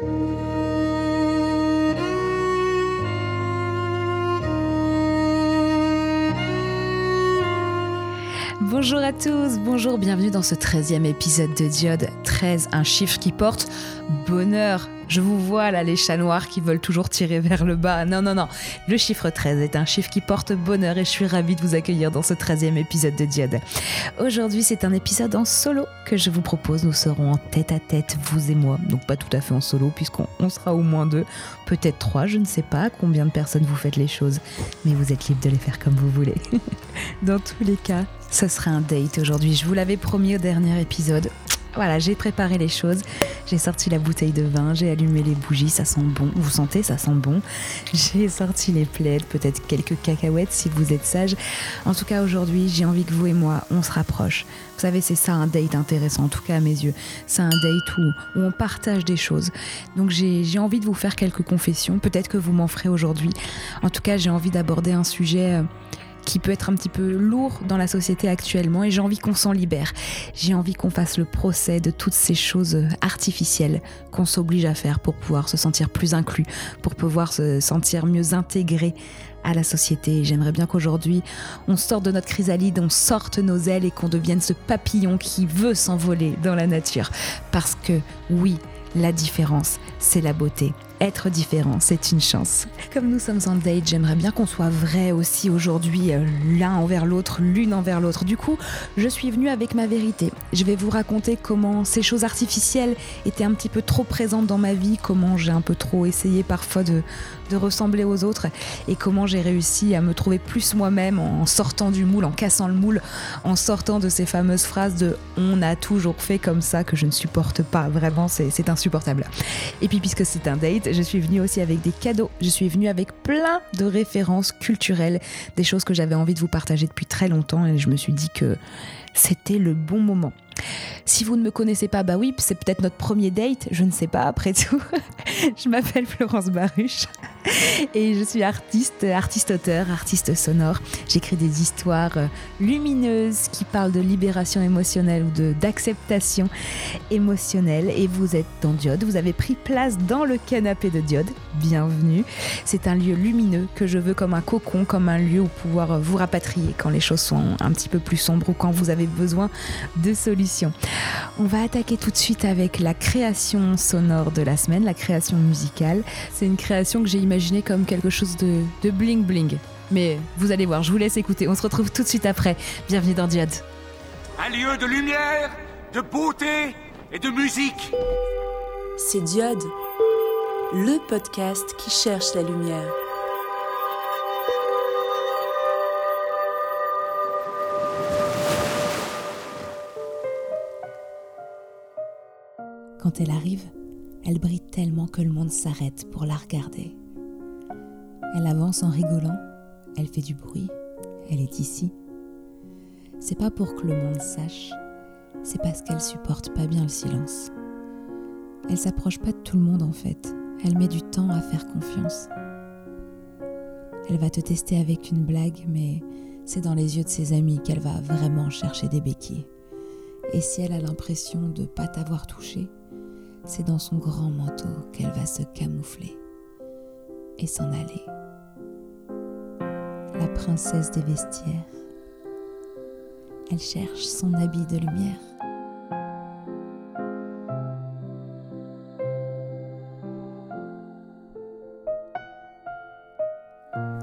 Bonjour à tous, bonjour, bienvenue dans ce 13e épisode de Diode. 13, un chiffre qui porte bonheur. Je vous vois là, les chats noirs qui veulent toujours tirer vers le bas. Non, non, non. Le chiffre 13 est un chiffre qui porte bonheur et je suis ravie de vous accueillir dans ce 13e épisode de Diode. Aujourd'hui, c'est un épisode en solo que je vous propose. Nous serons en tête à tête, vous et moi. Donc pas tout à fait en solo, puisqu'on sera au moins deux, peut-être trois, je ne sais pas combien de personnes vous faites les choses. Mais vous êtes libre de les faire comme vous voulez. dans tous les cas, ce sera un date aujourd'hui. Je vous l'avais promis au dernier épisode. Voilà, j'ai préparé les choses. J'ai sorti la bouteille de vin, j'ai allumé les bougies, ça sent bon. Vous sentez, ça sent bon. J'ai sorti les plaids, peut-être quelques cacahuètes si vous êtes sage. En tout cas, aujourd'hui, j'ai envie que vous et moi, on se rapproche. Vous savez, c'est ça un date intéressant, en tout cas à mes yeux. C'est un date où, où on partage des choses. Donc j'ai envie de vous faire quelques confessions. Peut-être que vous m'en ferez aujourd'hui. En tout cas, j'ai envie d'aborder un sujet euh, qui peut être un petit peu lourd dans la société actuellement et j'ai envie qu'on s'en libère. J'ai envie qu'on fasse le procès de toutes ces choses artificielles qu'on s'oblige à faire pour pouvoir se sentir plus inclus, pour pouvoir se sentir mieux intégré à la société. J'aimerais bien qu'aujourd'hui, on sorte de notre chrysalide, on sorte nos ailes et qu'on devienne ce papillon qui veut s'envoler dans la nature. Parce que oui, la différence, c'est la beauté. Être différent, c'est une chance. Comme nous sommes en date, j'aimerais bien qu'on soit vrai aussi aujourd'hui, euh, l'un envers l'autre, l'une envers l'autre. Du coup, je suis venue avec ma vérité. Je vais vous raconter comment ces choses artificielles étaient un petit peu trop présentes dans ma vie, comment j'ai un peu trop essayé parfois de, de ressembler aux autres et comment j'ai réussi à me trouver plus moi-même en sortant du moule, en cassant le moule, en sortant de ces fameuses phrases de on a toujours fait comme ça que je ne supporte pas. Vraiment, c'est insupportable. Et puis, puisque c'est un date, je suis venue aussi avec des cadeaux. Je suis venue avec plein de références culturelles, des choses que j'avais envie de vous partager depuis très longtemps et je me suis dit que c'était le bon moment. Si vous ne me connaissez pas, bah oui, c'est peut-être notre premier date, je ne sais pas après tout. je m'appelle Florence Baruch et je suis artiste, artiste-auteur, artiste sonore. J'écris des histoires euh, lumineuses qui parlent de libération émotionnelle ou d'acceptation émotionnelle. Et vous êtes dans Diode, vous avez pris place dans le canapé de Diode. Bienvenue. C'est un lieu lumineux que je veux comme un cocon, comme un lieu où pouvoir vous rapatrier quand les choses sont un petit peu plus sombres ou quand vous avez besoin de solutions. On va attaquer tout de suite avec la création sonore de la semaine, la création musicale. C'est une création que j'ai imaginée comme quelque chose de, de bling bling. Mais vous allez voir, je vous laisse écouter. On se retrouve tout de suite après. Bienvenue dans Diode. Un lieu de lumière, de beauté et de musique. C'est Diode, le podcast qui cherche la lumière. Quand elle arrive, elle brille tellement que le monde s'arrête pour la regarder. Elle avance en rigolant, elle fait du bruit, elle est ici. C'est pas pour que le monde sache, c'est parce qu'elle supporte pas bien le silence. Elle s'approche pas de tout le monde en fait, elle met du temps à faire confiance. Elle va te tester avec une blague, mais c'est dans les yeux de ses amis qu'elle va vraiment chercher des béquilles. Et si elle a l'impression de pas t'avoir touché, c'est dans son grand manteau qu'elle va se camoufler et s'en aller. La princesse des vestiaires. Elle cherche son habit de lumière.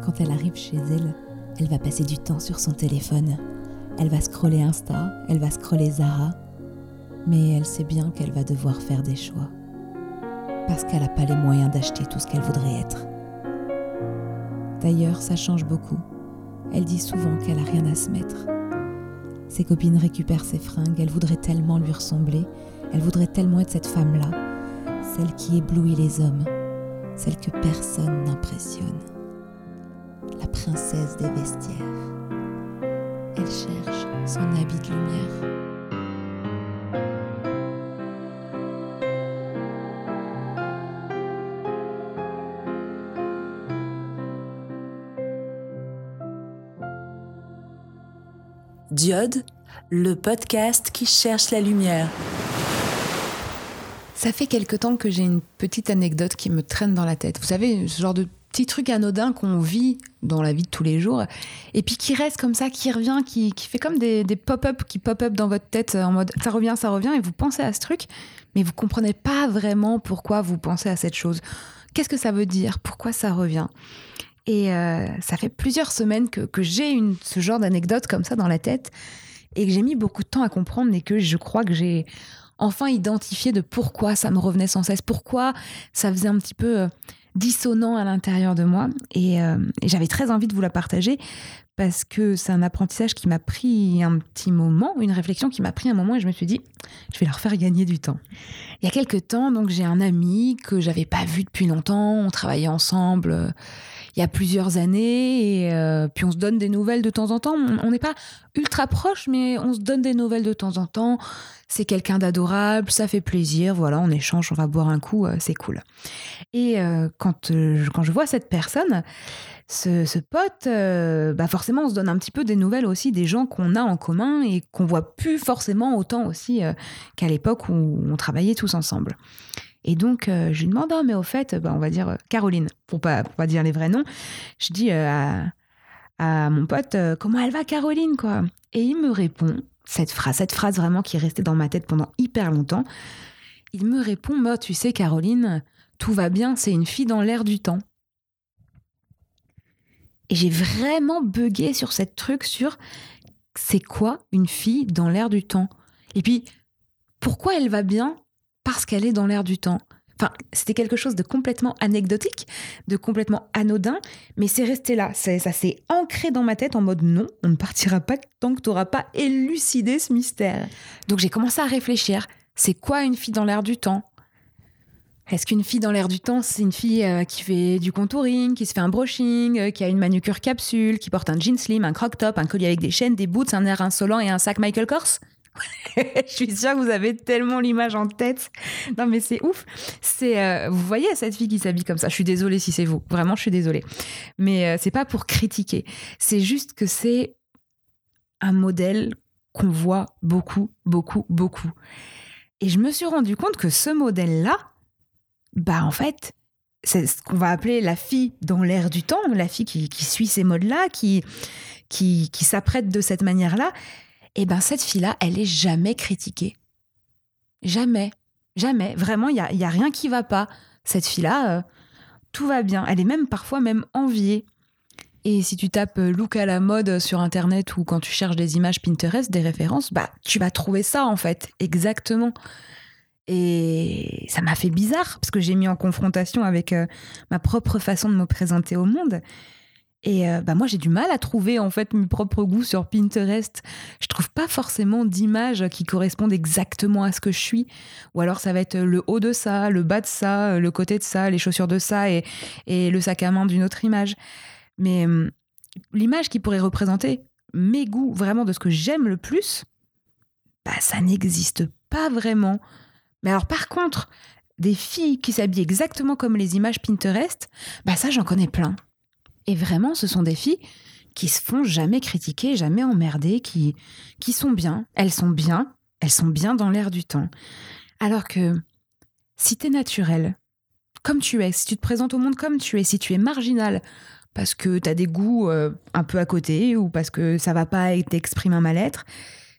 Quand elle arrive chez elle, elle va passer du temps sur son téléphone. Elle va scroller Insta, elle va scroller Zara, mais elle sait bien qu'elle va devoir faire des choix. Parce qu'elle n'a pas les moyens d'acheter tout ce qu'elle voudrait être. D'ailleurs, ça change beaucoup. Elle dit souvent qu'elle n'a rien à se mettre. Ses copines récupèrent ses fringues, elle voudrait tellement lui ressembler, elle voudrait tellement être cette femme-là, celle qui éblouit les hommes, celle que personne n'impressionne, la princesse des vestiaires. Elle cherche son habit de lumière. Diode, le podcast qui cherche la lumière. Ça fait quelque temps que j'ai une petite anecdote qui me traîne dans la tête. Vous savez, ce genre de petit truc anodin qu'on vit dans la vie de tous les jours, et puis qui reste comme ça, qui revient, qui, fait comme des, des pop-up qui pop-up dans votre tête en mode ça revient, ça revient, et vous pensez à ce truc, mais vous comprenez pas vraiment pourquoi vous pensez à cette chose. Qu'est-ce que ça veut dire? Pourquoi ça revient? Et euh, ça fait plusieurs semaines que, j'ai une, ce genre d'anecdote comme ça dans la tête, et que j'ai mis beaucoup de temps à comprendre, et que je crois que j'ai enfin identifié de pourquoi ça me revenait sans cesse, pourquoi ça faisait un petit peu euh, dissonant à l'intérieur de moi. Euh, et j'avais très envie de vous la partager parce que c'est un apprentissage qui m'a pris un petit moment, une réflexion qui m'a pris un moment et je me suis dit, je vais leur faire gagner du temps. Il y a quelques temps, donc j'ai un ami que j'avais pas vu depuis longtemps, on travaillait ensemble euh, il y a plusieurs années et euh, puis on se donne des nouvelles de temps en temps. On n'est pas ultra proches, mais on se donne des nouvelles de temps en temps. C'est quelqu'un d'adorable, ça fait plaisir, voilà, on échange, on va boire un coup, euh, c'est cool. Et quand, quand je vois cette personne, ce, pote, euh, bah forcément, on se donne un petit peu des nouvelles aussi des gens qu'on a en commun et qu'on voit plus forcément autant aussi euh, qu'à l'époque où on travaillait tous ensemble. Et donc, euh, je lui demande, Ah, mais au fait, bah, on va dire Caroline, pour pas, pour pas dire les vrais noms. Je dis à, mon pote, comment elle va, Caroline, quoi? Et il me répond, cette phrase, cette phrase vraiment qui est restée dans ma tête pendant hyper longtemps. Il me répond, moi, tu sais, Caroline, tout va bien, c'est une fille dans l'air du temps. Et j'ai vraiment bugué sur cette truc sur c'est quoi une fille dans l'air du temps Et puis, pourquoi elle va bien Parce qu'elle est dans l'air du temps? Enfin, c'était quelque chose de complètement anecdotique, de complètement anodin, mais c'est resté là. Ça s'est ancré dans ma tête en mode non, on ne partira pas tant que tu n'auras pas élucidé ce mystère. Donc j'ai commencé à réfléchir. C'est quoi une fille dans l'air du temps? Est-ce qu'une fille dans l'air du temps, c'est une fille euh, qui fait du contouring, qui se fait un brushing, euh, qui a une manucure capsule, qui porte un jean slim, un croc top, un collier avec des chaînes, des boots, un air insolent et un sac Michael Kors? Je suis sûre que vous avez tellement l'image en tête. Non mais c'est ouf. C'est euh, vous voyez cette fille qui s'habille comme ça. Je suis désolée si c'est vous. Vraiment, je suis désolée. Mais euh, c'est pas pour critiquer. C'est juste que c'est un modèle qu'on voit beaucoup, beaucoup, beaucoup. Et je me suis rendu compte que ce modèle-là, bah en fait, c'est ce qu'on va appeler la fille dans l'air du temps, la fille qui, suit ces modes-là, qui, qui, qui s'apprête de cette manière-là. Et ben cette fille-là, elle est jamais critiquée. Jamais. Jamais. Vraiment, il n'y a, y a rien qui va pas. Cette fille-là, euh, tout va bien. Elle est même parfois même enviée. Et si tu tapes euh, look à la mode sur Internet ou quand tu cherches des images Pinterest, des références, bah tu vas trouver ça en fait, exactement. Et ça m'a fait bizarre parce que j'ai mis en confrontation avec euh, ma propre façon de me présenter au monde. Et euh, bah moi j'ai du mal à trouver en fait mes propres goûts sur Pinterest. Je trouve pas forcément d'images qui correspondent exactement à ce que je suis. Ou alors ça va être le haut de ça, le bas de ça, le côté de ça, les chaussures de ça et, et le sac à main d'une autre image. Mais hum, l'image qui pourrait représenter mes goûts, vraiment de ce que j'aime le plus, bah ça n'existe pas vraiment. Mais alors par contre, des filles qui s'habillent exactement comme les images Pinterest, bah ça j'en connais plein. Et vraiment, ce sont des filles qui se font jamais critiquer, jamais emmerder, qui, qui sont bien. Elles sont bien, elles sont bien dans l'air du temps. Alors que si t'es naturel, comme tu es, si tu te présentes au monde comme tu es, si tu es marginal, parce que t'as des goûts euh, un peu à côté ou parce que ça va pas et t'exprimes un mal-être,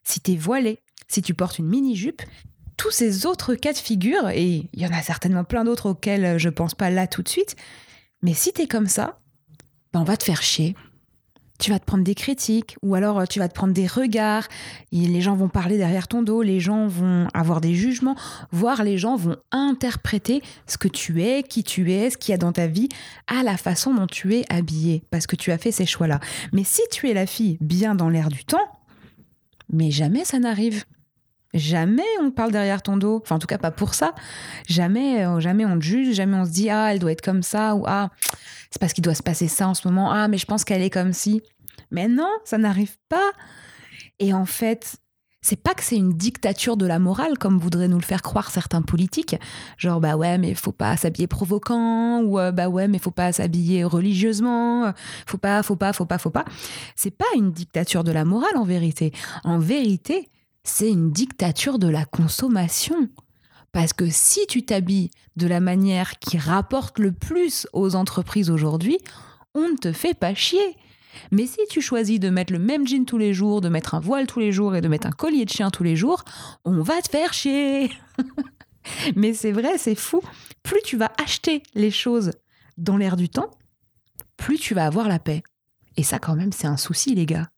si t'es voilé, si tu portes une mini-jupe, tous ces autres cas de figure, et il y en a certainement plein d'autres auxquels je pense pas là tout de suite, mais si t'es comme ça, ben on va te faire chier. Tu vas te prendre des critiques, ou alors euh, tu vas te prendre des regards, les gens vont parler derrière ton dos, les gens vont avoir des jugements, voire les gens vont interpréter ce que tu es, qui tu es, ce qu'il y a dans ta vie, à la façon dont tu es habillé, parce que tu as fait ces choix-là. Mais si tu es la fille bien dans l'air du temps, mais jamais ça n'arrive. Jamais on parle derrière ton dos. Enfin, en tout cas, pas pour ça. Jamais, euh, jamais on te juge. Jamais on se dit ah elle doit être comme ça ou ah c'est parce qu'il doit se passer ça en ce moment. Ah mais je pense qu'elle est comme si. Mais non, ça n'arrive pas. Et en fait, c'est pas que c'est une dictature de la morale comme voudraient nous le faire croire certains politiques. Genre bah ouais mais faut pas s'habiller provoquant ou euh, bah ouais mais faut pas s'habiller religieusement. Faut pas, faut pas, faut pas, faut pas. C'est pas une dictature de la morale en vérité. En vérité c'est une dictature de la consommation. Parce que si tu t'habilles de la manière qui rapporte le plus aux entreprises aujourd'hui, on ne te fait pas chier. Mais si tu choisis de mettre le même jean tous les jours, de mettre un voile tous les jours et de mettre un collier de chien tous les jours, on va te faire chier. Mais c'est vrai, c'est fou. Plus tu vas acheter les choses dans l'air du temps, plus tu vas avoir la paix. Et ça, quand même, c'est un souci, les gars.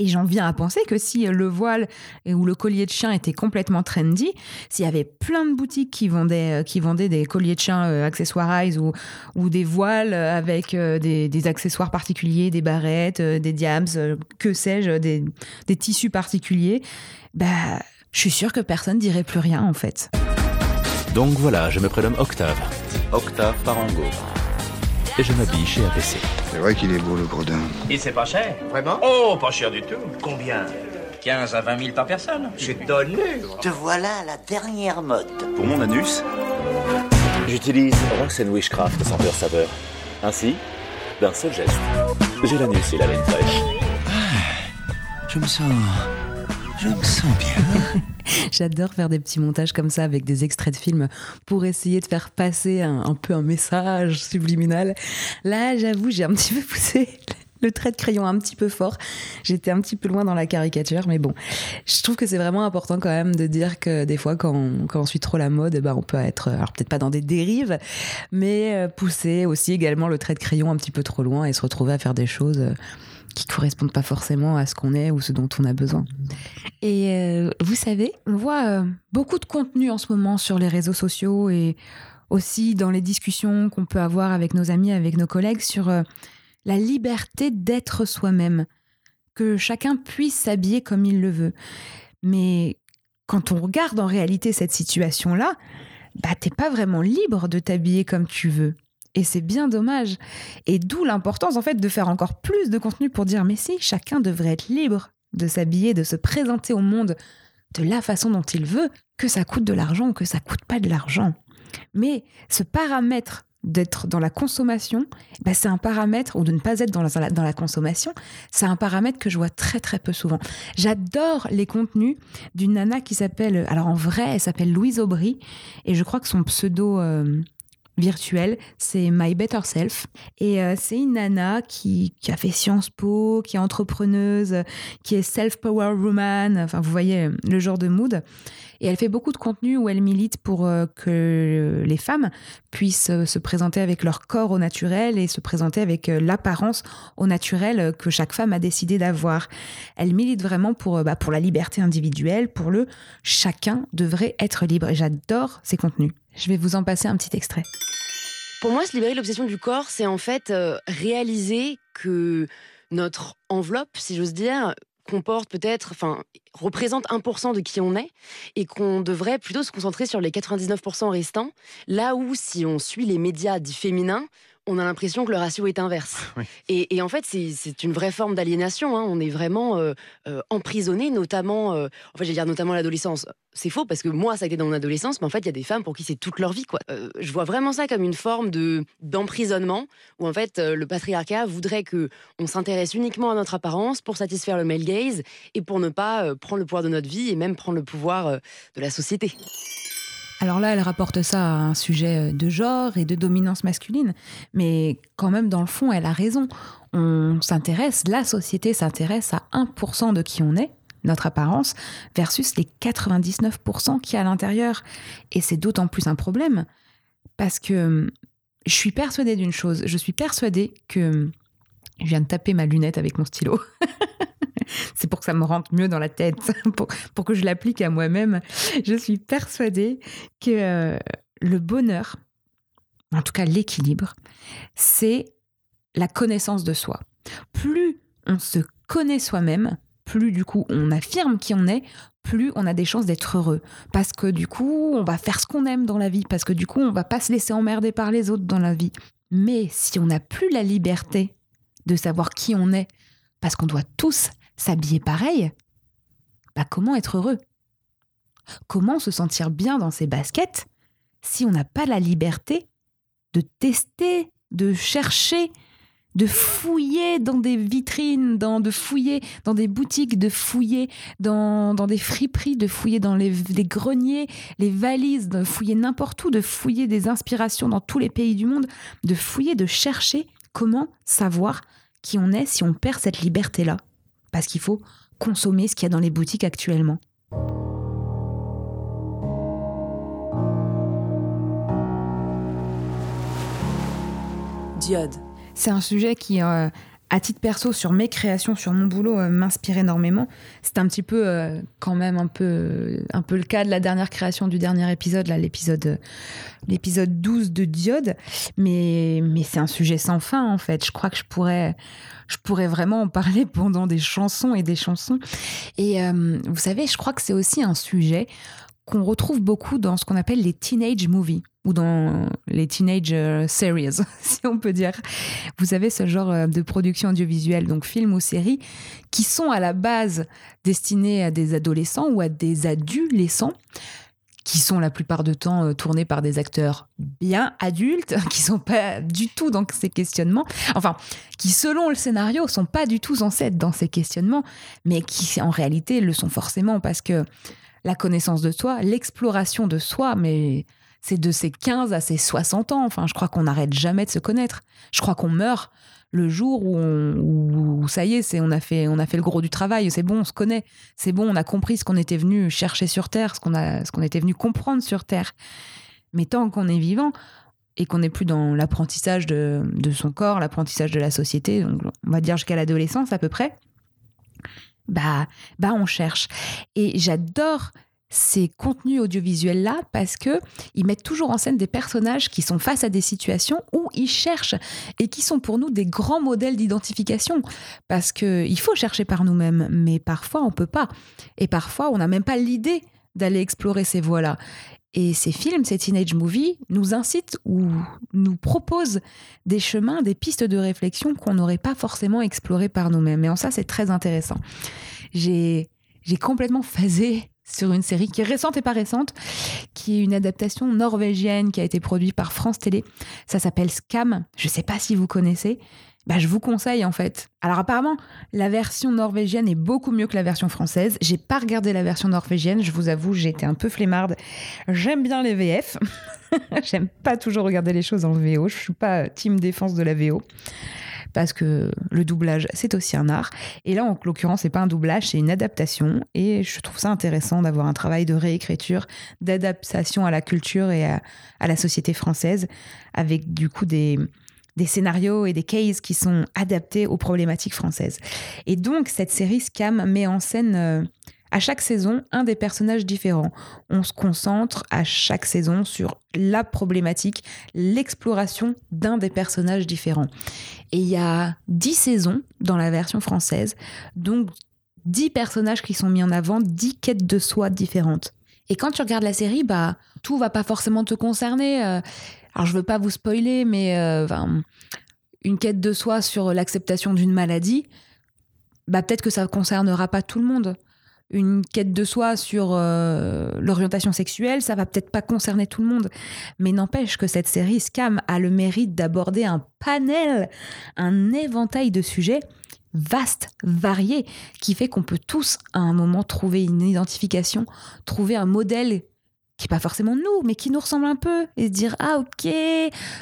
Et j'en viens à penser que si le voile ou le collier de chien était complètement trendy, s'il y avait plein de boutiques qui vendaient, euh, qui vendaient des colliers de chien euh, ou, ou des voiles avec euh, des, accessoires particuliers, des barrettes, des diams, que sais-je, des, des tissus particuliers, bah, je suis sûre que personne dirait plus rien en fait. Donc voilà, je me prénomme Octave. Octave Parango et je m'habille chez APC. C'est vrai qu'il est beau le gredin. Et c'est pas cher Vraiment Oh, pas cher du tout. Combien 15 à 20 000 par personne. J'ai donné. Te voilà à la dernière mode. Pour mon anus, j'utilise Rox Wishcraft Senteur Saveur. Ainsi, d'un seul geste, j'ai l'anus et la laine fraîche. Ah, je me sens... Je me sens bien. J'adore faire des petits montages comme ça avec des extraits de films pour essayer de faire passer un, peu un message subliminal. Là, j'avoue, j'ai un petit peu poussé le trait de crayon un petit peu fort. J'étais un petit peu loin dans la caricature, mais bon, je trouve que c'est vraiment important quand même de dire que des fois, quand on, suit trop la mode, eh ben on peut être, alors peut-être pas dans des dérives, mais euh, pousser aussi également le trait de crayon un petit peu trop loin et se retrouver à faire des choses euh, qui correspondent pas forcément à ce qu'on est ou ce dont on a besoin. Et euh, vous savez, on voit euh, beaucoup de contenu en ce moment sur les réseaux sociaux et aussi dans les discussions qu'on peut avoir avec nos amis, avec nos collègues sur euh, la liberté d'être soi-même, que chacun puisse s'habiller comme il le veut. Mais quand on regarde en réalité cette situation-là, bah t'es pas vraiment libre de t'habiller comme tu veux. Et c'est bien dommage. Et d'où l'importance en fait de faire encore plus de contenu pour dire mais si, chacun devrait être libre de s'habiller, de se présenter au monde de la façon dont il veut, que ça coûte de l'argent ou que ça coûte pas de l'argent. Mais ce paramètre d'être dans la consommation, bah c'est un paramètre, ou de ne pas être dans la, dans la consommation, c'est un paramètre que je vois très très peu souvent. J'adore les contenus d'une nana qui s'appelle, alors en vrai, elle s'appelle Louise Aubry, et je crois que son pseudo... Euh, virtuelle, c'est My Better Self. Et euh, c'est une nana qui, qui, a fait Sciences Po, qui est entrepreneuse, qui est self-power woman, enfin vous voyez le genre de mood. Et elle fait beaucoup de contenu où elle milite pour euh, que les femmes puissent euh, se présenter avec leur corps au naturel et se présenter avec euh, l'apparence au naturel que chaque femme a décidé d'avoir. Elle milite vraiment pour, bah, pour la liberté individuelle, pour le chacun devrait être libre. Et j'adore ces contenus. Je vais vous en passer un petit extrait. Pour moi, se libérer de l'obsession du corps, c'est en fait réaliser que notre enveloppe, si j'ose dire, comporte peut-être, enfin, représente 1% de qui on est et qu'on devrait plutôt se concentrer sur les 99% restants, là où si on suit les médias dits féminins, on a l'impression que le ratio est inverse. Et, en fait, c'est une vraie forme d'aliénation. Hein. On est vraiment euh, euh, emprisonné, notamment, euh, en fait, je dire notamment l'adolescence. C'est faux parce que moi, ça a été dans mon adolescence, mais en fait, il y a des femmes pour qui c'est toute leur vie. Quoi. je vois vraiment ça comme une forme de d'emprisonnement où en fait, le patriarcat voudrait que on s'intéresse uniquement à notre apparence pour satisfaire le male gaze et pour ne pas prendre le pouvoir de notre vie et même prendre le pouvoir de la société. Alors là, elle rapporte ça à un sujet de genre et de dominance masculine, mais quand même, dans le fond, elle a raison. On s'intéresse, la société s'intéresse à 1% de qui on est, notre apparence, versus les 99% qui a à l'intérieur. Et c'est d'autant plus un problème, parce que je suis persuadée d'une chose, je suis persuadée que... Je viens de taper ma lunette avec mon stylo. c'est pour que ça me rentre mieux dans la tête, pour, que je l'applique à moi-même. Je suis persuadée que euh, le bonheur, en tout cas l'équilibre, c'est la connaissance de soi. Plus on se connaît soi-même, plus du coup on affirme qui on est, plus on a des chances d'être heureux. Parce que du coup, on va faire ce qu'on aime dans la vie, parce que du coup, on va pas se laisser emmerder par les autres dans la vie. Mais si on n'a plus la liberté de savoir qui on est, parce qu'on doit tous s'habiller pareil, bah comment être heureux? Comment se sentir bien dans ses baskets si on n'a pas la liberté de tester, de chercher, de fouiller dans des vitrines, de fouiller dans des boutiques, de fouiller dans, dans des friperies, de fouiller dans les, les greniers, les valises, de fouiller n'importe où, de fouiller des inspirations dans tous les pays du monde, de fouiller, de chercher comment savoir qui on est si on perd cette liberté-là? Parce qu'il faut consommer ce qu'il y a dans les boutiques actuellement. Diode. C'est un sujet qui, euh, à titre perso, sur mes créations, sur mon boulot, euh, m'inspire énormément. C'est un petit peu, euh, quand même, un peu, un peu le cas de la dernière création du dernier épisode, là, l'épisode, l'épisode 12 de Diode. Mais, mais c'est un sujet sans fin, en fait. Je crois que je pourrais, je pourrais vraiment en parler pendant des chansons et des chansons. Et vous savez, je crois que c'est aussi un sujet qu'on retrouve beaucoup dans ce qu'on appelle les teenage movies ou dans les teenage euh, series, si on peut dire. Vous avez ce genre euh, de production audiovisuelle, donc films ou séries, qui sont à la base destinés à des adolescents ou à des adolescents qui sont la plupart du temps euh, tournés par des acteurs bien adultes, qui sont pas du tout dans ces questionnements, enfin, qui selon le scénario sont pas du tout être dans ces questionnements, mais qui en réalité le sont forcément parce que la connaissance de soi, l'exploration de soi, mais c'est de ses 15 à ses 60 ans. Enfin, je crois qu'on n'arrête jamais de se connaître. Je crois qu'on meurt le jour où, ça y est, on a fait on a fait le gros du travail. C'est bon, on se connaît. C'est bon, on a compris ce qu'on était venu chercher sur Terre, ce qu'on a ce qu'on était venu comprendre sur Terre. Mais tant qu'on est vivant et qu'on n'est plus dans l'apprentissage de, de, son corps, l'apprentissage de la société, donc on va dire jusqu'à l'adolescence à peu près, bah, bah on cherche. Et j'adore ces contenus audiovisuels-là parce que ils mettent toujours en scène des personnages qui sont face à des situations où ils cherchent et qui sont pour nous des grands modèles d'identification. Parce que il faut chercher par nous-mêmes, mais parfois on peut pas. Et parfois on n'a même pas l'idée d'aller explorer ces voies-là. Et ces films, ces teenage movies, nous incitent ou nous proposent des chemins, des pistes de réflexion qu'on n'aurait pas forcément explorées par nous-mêmes. Et en ça, c'est très intéressant. J'ai complètement phasé sur une série qui est récente et pas récente, qui est une adaptation norvégienne qui a été produite par France Télé. Ça s'appelle Scam. Je sais pas si vous connaissez. Bah, je vous conseille en fait. Alors apparemment, la version norvégienne est beaucoup mieux que la version française. J'ai pas regardé la version norvégienne, je vous avoue, j'ai été un peu flemmarde. J'aime bien les VF. J'aime pas toujours regarder les choses en VO. Je suis pas team défense de la VO parce que le doublage, c'est aussi un art. Et là, en l'occurrence, c'est pas un doublage, c'est une adaptation. Et je trouve ça intéressant d'avoir un travail de réécriture, d'adaptation à la culture et à, la société française, avec du coup des, des scénarios et des cases qui sont adaptés aux problématiques françaises. Et donc, cette série Scam met en scène euh, à chaque saison un des personnages différents. On se concentre à chaque saison sur la problématique, l'exploration d'un des personnages différents. Et il y a dix saisons dans la version française, donc dix personnages qui sont mis en avant, dix quêtes de soi différentes. Et quand tu regardes la série, bah tout va pas forcément te concerner. Euh, alors je veux pas vous spoiler, mais euh, une quête de soi sur l'acceptation d'une maladie, bah peut-être que ça ne concernera pas tout le monde. Une quête de soi sur euh, l'orientation sexuelle, ça va peut-être pas concerner tout le monde, mais n'empêche que cette série Scam a le mérite d'aborder un panel, un éventail de sujets vaste, varié, qui fait qu'on peut tous à un moment trouver une identification, trouver un modèle qui n'est pas forcément nous, mais qui nous ressemble un peu, et se dire ah ok,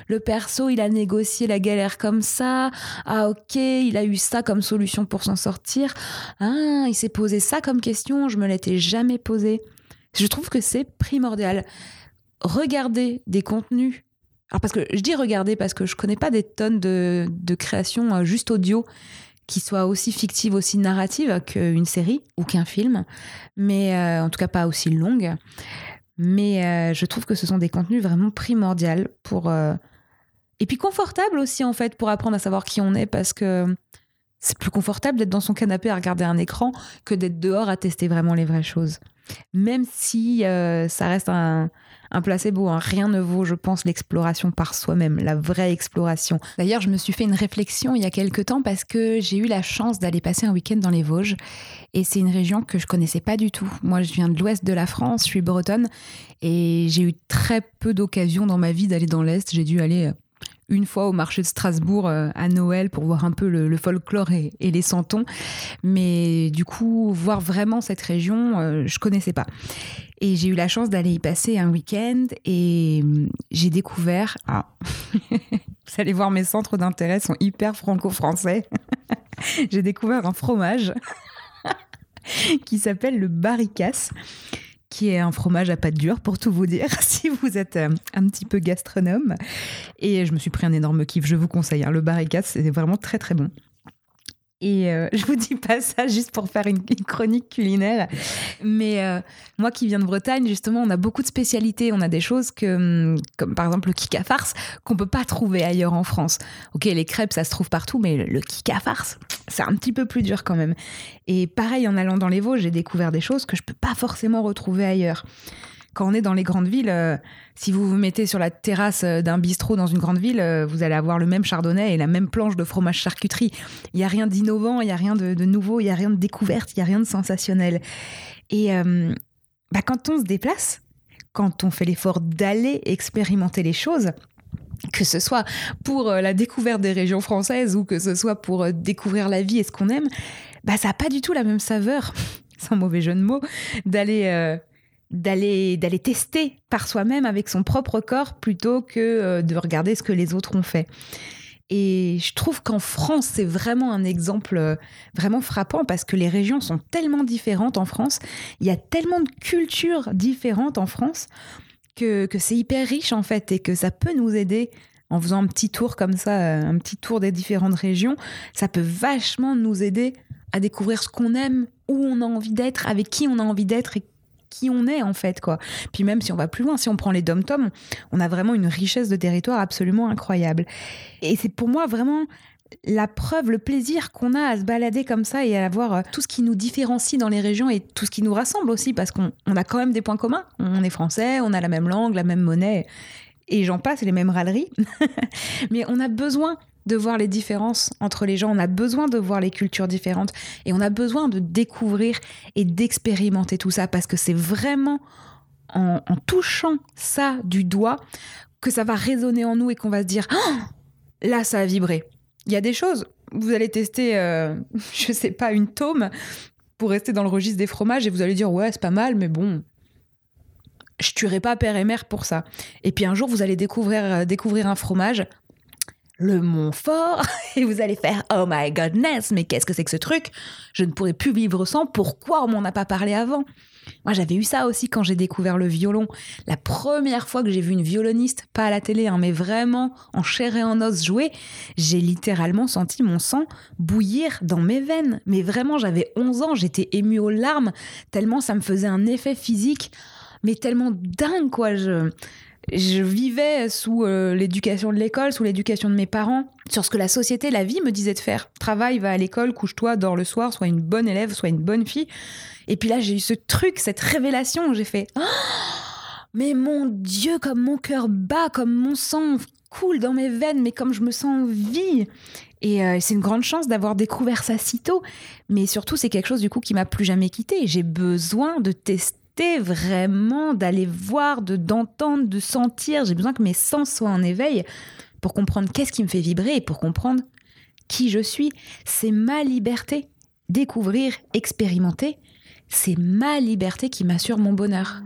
le perso il a négocié la galère comme ça, ah ok, il a eu ça comme solution pour s'en sortir, ah il s'est posé ça comme question, je me l'étais jamais posé. Je trouve que c'est primordial. Regarder des contenus. Alors parce que je dis regarder parce que je connais pas des tonnes de, de créations euh, juste audio qui soient aussi fictives, aussi narratives qu'une série ou qu'un film, mais euh, en tout cas pas aussi longues. Mais euh, je trouve que ce sont des contenus vraiment primordiaux pour. Euh, et puis confortables aussi, en fait, pour apprendre à savoir qui on est, parce que c'est plus confortable d'être dans son canapé à regarder un écran que d'être dehors à tester vraiment les vraies choses. Même si euh, ça reste un, un placebo. Hein. Rien ne vaut, je pense, l'exploration par soi-même, la vraie exploration. D'ailleurs, je me suis fait une réflexion il y a quelques temps parce que j'ai eu la chance d'aller passer un week-end dans les Vosges. Et c'est une région que je connaissais pas du tout. Moi, je viens de l'ouest de la France, je suis bretonne. Et j'ai eu très peu d'occasions dans ma vie d'aller dans l'est. J'ai dû aller euh, une fois au marché de Strasbourg euh, à Noël pour voir un peu le, folklore et, et, les santons. Mais du coup, voir vraiment cette région, euh, je connaissais pas. Et j'ai eu la chance d'aller y passer un week-end et hum, j'ai découvert. Ah, vous allez voir, mes centres d'intérêt sont hyper franco-français. j'ai découvert un fromage qui s'appelle le barricas qui est un fromage à pâte dure, pour tout vous dire, si vous êtes euh, un petit peu gastronome. Et je me suis pris un énorme kiff, je vous conseille. Hein. Le barricas, c'est vraiment très très bon. Et euh, je vous dis pas ça juste pour faire une, chronique culinaire, mais euh, moi qui viens de Bretagne, justement, on a beaucoup de spécialités. On a des choses que, hum, comme par exemple le kika farce, qu'on peut pas trouver ailleurs en France. Ok, les crêpes, ça se trouve partout, mais le kika farce, c'est un petit peu plus dur quand même. Et pareil, en allant dans les Vosges, j'ai découvert des choses que je peux pas forcément retrouver ailleurs quand on est dans les grandes villes, euh, si vous vous mettez sur la terrasse euh, d'un bistrot dans une grande ville, euh, vous allez avoir le même chardonnay et la même planche de fromage charcuterie. Il n'y a rien d'innovant, il n'y a rien de, nouveau, il n'y a rien de découverte, il n'y a rien de sensationnel. Et bah, quand on se déplace, quand on fait l'effort d'aller expérimenter les choses, que ce soit pour la découverte des régions françaises ou que ce soit pour découvrir la vie et ce qu'on aime, bah, ça n'a pas du tout la même saveur, sans mauvais jeu de mots, d'aller... D'aller d'aller tester par soi-même avec son propre corps plutôt que euh, de regarder ce que les autres ont fait. Et je trouve qu'en France, c'est vraiment un exemple euh, vraiment frappant parce que les régions sont tellement différentes en France. Il y a tellement de cultures différentes en France que, que c'est hyper riche en fait et que ça peut nous aider en faisant un petit tour comme ça, euh, un petit tour des différentes régions. Ça peut vachement nous aider à découvrir ce qu'on aime, où on a envie d'être, avec qui on a envie d'être et qui on est en fait quoi. Puis même si on va plus loin, si on prend les dom-toms, on a vraiment une richesse de territoire absolument incroyable. Et c'est pour moi vraiment la preuve, le plaisir qu'on a à se balader comme ça et à avoir euh, tout ce qui nous différencie dans les régions et tout ce qui nous rassemble aussi parce qu'on on a quand même des points communs. On est français, on a la même langue, la même monnaie et j'en passe, les mêmes râleries. Mais on a besoin de voir les différences entre les gens, on a besoin de voir les cultures différentes et on a besoin de découvrir et d'expérimenter tout ça parce que c'est vraiment en, touchant ça du doigt que ça va résonner en nous et qu'on va se dire oh là ça a vibré. Il y a des choses, vous allez tester, euh, je sais pas, une tome pour rester dans le registre des fromages et vous allez dire ouais c'est pas mal mais bon je tuerai pas père et mère pour ça. Et puis un jour vous allez découvrir, euh, découvrir un fromage le Montfort et vous allez faire oh my godness mais qu'est-ce que c'est que ce truc? Je ne pourrais plus vivre sans pourquoi on m'en a pas parlé avant? Moi j'avais eu ça aussi quand j'ai découvert le violon. La première fois que j'ai vu une violoniste pas à la télé hein, mais vraiment en chair et en os jouer j'ai littéralement senti mon sang bouillir dans mes veines. Mais vraiment j'avais 11 ans j'étais émue aux larmes tellement ça me faisait un effet physique mais tellement dingue quoi je je vivais sous euh, l'éducation de l'école, sous l'éducation de mes parents, sur ce que la société, la vie me disait de faire. Travaille, va à l'école, couche-toi, dors le soir, sois une bonne élève, sois une bonne fille. Et puis là, j'ai eu ce truc, cette révélation j'ai fait oh, Mais mon Dieu, comme mon cœur bat, comme mon sang coule dans mes veines, mais comme je me sens en vie. Et euh, c'est une grande chance d'avoir découvert ça si tôt. Mais surtout, c'est quelque chose du coup qui m'a plus jamais quitté. J'ai besoin de tester vraiment d'aller voir, de d'entendre, de sentir. J'ai besoin que mes sens soient en éveil pour comprendre qu'est-ce qui me fait vibrer et pour comprendre qui je suis. C'est ma liberté. Découvrir, expérimenter, c'est ma liberté qui m'assure mon bonheur.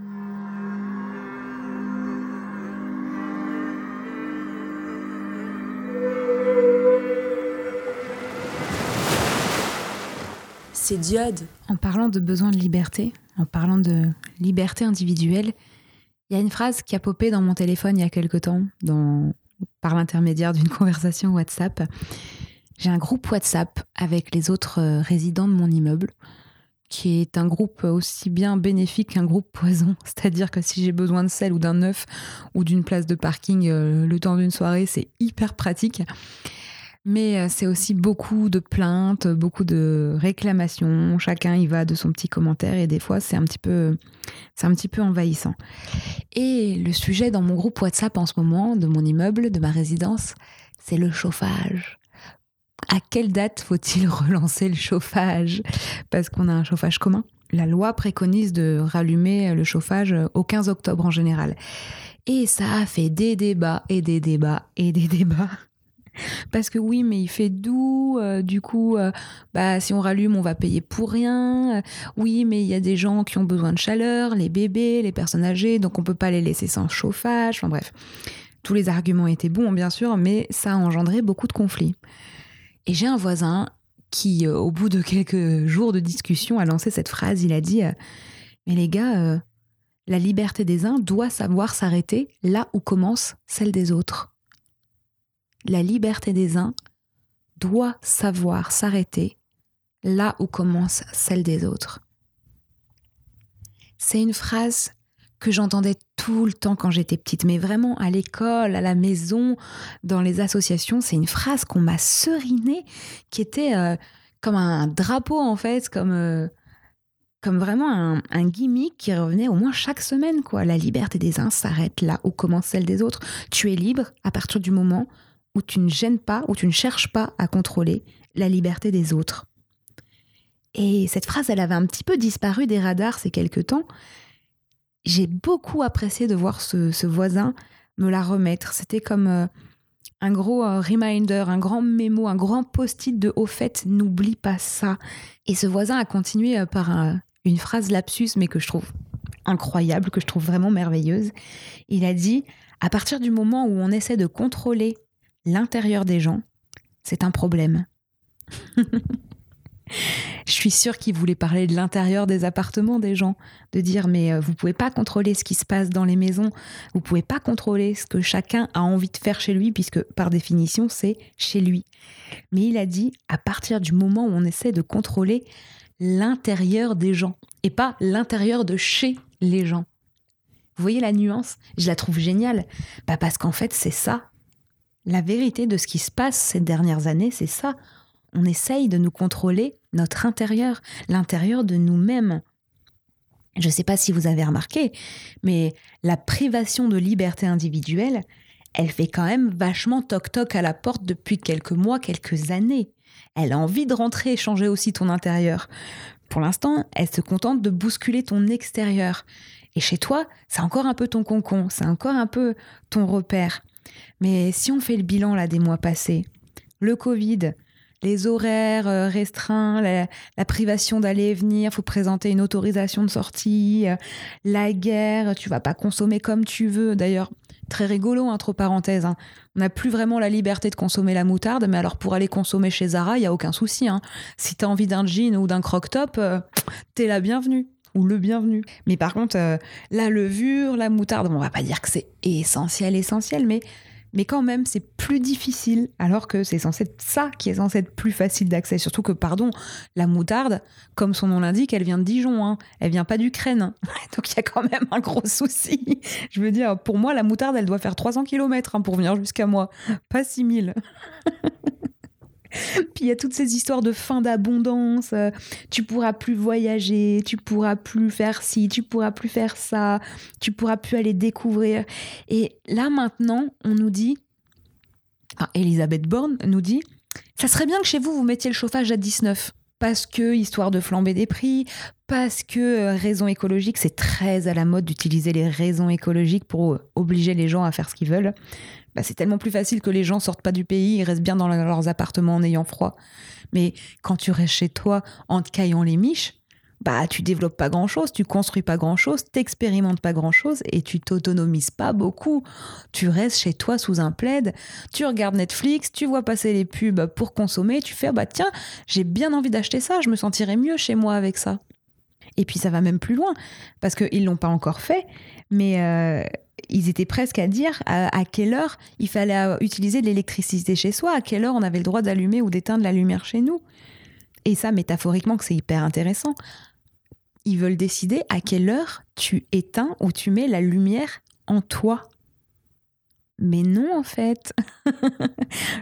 C'est Diode. En parlant de besoin de liberté, en parlant de liberté individuelle, il y a une phrase qui a popé dans mon téléphone il y a quelque temps, par l'intermédiaire d'une conversation WhatsApp. J'ai un groupe WhatsApp avec les autres résidents de mon immeuble, qui est un groupe aussi bien bénéfique qu'un groupe poison. C'est-à-dire que si j'ai besoin de sel ou d'un œuf ou d'une place de parking euh, le temps d'une soirée, c'est hyper pratique mais c'est aussi beaucoup de plaintes, beaucoup de réclamations. Chacun y va de son petit commentaire et des fois c'est un petit peu, un petit peu envahissant. Et le sujet dans mon groupe WhatsApp en ce moment, de mon immeuble, de ma résidence, c'est le chauffage. À quelle date faut-il relancer le chauffage? Parce qu'on a un chauffage commun. La loi préconise de rallumer le chauffage au 15 octobre en général. Et ça a fait des débats et des débats et des débats. Parce que oui, mais il fait doux, euh, du coup, euh, bah, si on rallume, on va payer pour rien. Euh, oui, mais il y a des gens qui ont besoin de chaleur, les bébés, les personnes âgées, donc on peut pas les laisser sans chauffage. Enfin bref, tous les arguments étaient bons, bien sûr, mais ça a engendré beaucoup de conflits. Et j'ai un voisin qui, au bout de quelques jours de discussion, a lancé cette phrase. Il a dit Mais les gars, la liberté des uns doit savoir s'arrêter là où commence celle des autres la liberté des uns doit savoir s'arrêter là où commence celle des autres. C'est une phrase que j'entendais tout le temps quand j'étais petite, mais vraiment à l'école, à la maison, dans les associations, c'est une phrase qu'on m'a serinée, qui était euh, comme un drapeau en fait, comme, euh, comme vraiment un, un, gimmick qui revenait au moins chaque semaine. quoi. La liberté des uns s'arrête là où commence celle des autres. Tu es libre à partir du moment où tu ne gênes pas, où tu ne cherches pas à contrôler la liberté des autres. Et cette phrase, elle avait un petit peu disparu des radars ces quelques temps. J'ai beaucoup apprécié de voir ce, voisin me la remettre. C'était comme euh, un gros euh, reminder, un grand mémo, un grand post-it de au fait, n'oublie pas ça. Et ce voisin a continué euh, par une phrase lapsus, mais que je trouve incroyable, que je trouve vraiment merveilleuse. Il a dit, à partir du moment où on essaie de contrôler l'intérieur des gens, c'est un problème. Je suis sûre qu'il voulait parler de l'intérieur des appartements des gens, de dire mais euh, vous pouvez pas contrôler ce qui se passe dans les maisons, vous pouvez pas contrôler ce que chacun a envie de faire chez lui puisque par définition c'est chez lui. Mais il a dit à partir du moment où on essaie de contrôler l'intérieur des gens et pas l'intérieur de chez les gens. Vous voyez la nuance? Je la trouve géniale. Bah parce qu'en fait c'est ça la vérité de ce qui se passe ces dernières années, c'est ça. On essaye de nous contrôler notre intérieur, l'intérieur de nous-mêmes. Je ne sais pas si vous avez remarqué, mais la privation de liberté individuelle, elle fait quand même vachement toc-toc à la porte depuis quelques mois, quelques années. Elle a envie de rentrer et changer aussi ton intérieur. Pour l'instant, elle se contente de bousculer ton extérieur. Et chez toi, c'est encore un peu ton concon, c'est encore un peu ton repère. Mais si on fait le bilan là des mois passés, le Covid, les horaires euh, restreints, la, privation d'aller et venir, faut présenter une autorisation de sortie, euh, la guerre, tu vas pas consommer comme tu veux. D'ailleurs, très rigolo, entre parenthèses. Hein. On n'a plus vraiment la liberté de consommer la moutarde, mais alors pour aller consommer chez Zara, il y a aucun souci. Hein. Si tu as envie d'un jean ou d'un croc-top, euh, t'es la bienvenue ou le bienvenu. Mais par contre, la levure, la moutarde, on va pas dire que c'est essentiel, essentiel, mais mais quand même, c'est plus difficile, alors que c'est censé être ça qui est censé être plus facile d'accès. Surtout que, pardon, la moutarde, comme son nom l'indique, elle vient de Dijon, hein. elle vient pas d'Ukraine. Donc il y a quand même un gros souci. Je veux dire, pour moi, la moutarde, elle doit faire 300 km hein, pour venir jusqu'à moi, pas 6000. Puis il y a toutes ces histoires de fin d'abondance. Euh, tu pourras plus voyager, tu pourras plus faire ci, tu pourras plus faire ça, tu pourras plus aller découvrir. Et là maintenant, on nous dit, Elisabeth Borne nous dit, ça serait bien que chez vous vous mettiez le chauffage à 19 parce que histoire de flamber des prix, parce que euh, raison écologique, c'est très à la mode d'utiliser les raisons écologiques pour obliger les gens à faire ce qu'ils veulent. Bah, c'est tellement plus facile que les gens sortent pas du pays, ils restent bien dans leurs appartements en ayant froid. Mais quand tu restes chez toi en te caillant les miches, bah tu développes pas grand chose, tu construis pas grand chose, t'expérimentes pas grand chose et tu t'autonomises pas beaucoup. Tu restes chez toi sous un plaid, tu regardes Netflix, tu vois passer les pubs pour consommer, tu fais bah tiens, j'ai bien envie d'acheter ça, je me sentirais mieux chez moi avec ça. Et puis ça va même plus loin parce qu'ils l'ont pas encore fait, mais euh, ils étaient presque à dire à, quelle heure il fallait euh, utiliser de l'électricité chez soi, à quelle heure on avait le droit d'allumer ou d'éteindre la lumière chez nous. Et ça, métaphoriquement, que c'est hyper intéressant. Ils veulent décider à quelle heure tu éteins ou tu mets la lumière en toi. Mais non, en fait.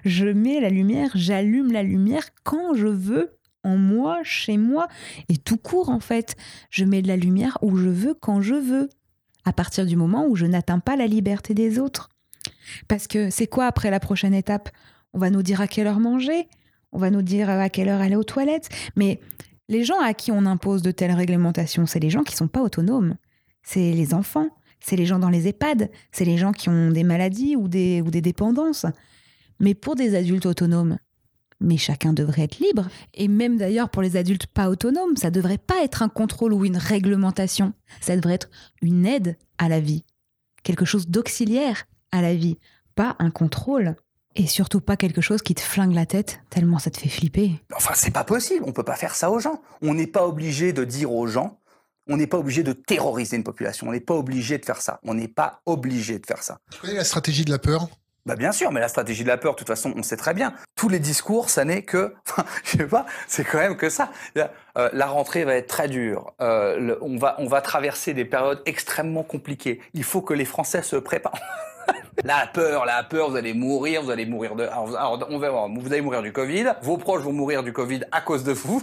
je mets la lumière, j'allume la lumière quand je veux, en moi, chez moi, et tout court, en fait. Je mets de la lumière où je veux, quand je veux à partir du moment où je n'atteins pas la liberté des autres. Parce que c'est quoi après la prochaine étape? On va nous dire à quelle heure manger, on va nous dire à quelle heure aller aux toilettes, mais les gens à qui on impose de telles réglementations, c'est les gens qui sont pas autonomes. C'est les enfants, c'est les gens dans les EHPAD, c'est les gens qui ont des maladies ou des, ou des dépendances. Mais pour des adultes autonomes, mais chacun devrait être libre. Et même d'ailleurs pour les adultes pas autonomes, ça devrait pas être un contrôle ou une réglementation. Ça devrait être une aide à la vie. Quelque chose d'auxiliaire à la vie, pas un contrôle. Et surtout pas quelque chose qui te flingue la tête tellement ça te fait flipper. Enfin, c'est pas possible, on peut pas faire ça aux gens. On n'est pas obligé de dire aux gens, on n'est pas obligé de terroriser une population, on n'est pas obligé de faire ça. On n'est pas obligé de faire ça. Tu connais la stratégie de la peur? Bah bien sûr, mais la stratégie de la peur, de toute façon, on sait très bien. Tous les discours, ça n'est que, enfin, je sais pas, c'est quand même que ça. Euh, la rentrée va être très dure. Euh, on va, on va traverser des périodes extrêmement compliquées. Il faut que les Français se préparent. La peur, la peur, vous allez mourir, vous allez mourir de. On va voir, vous allez mourir du Covid, vos proches vont mourir du Covid à cause de vous.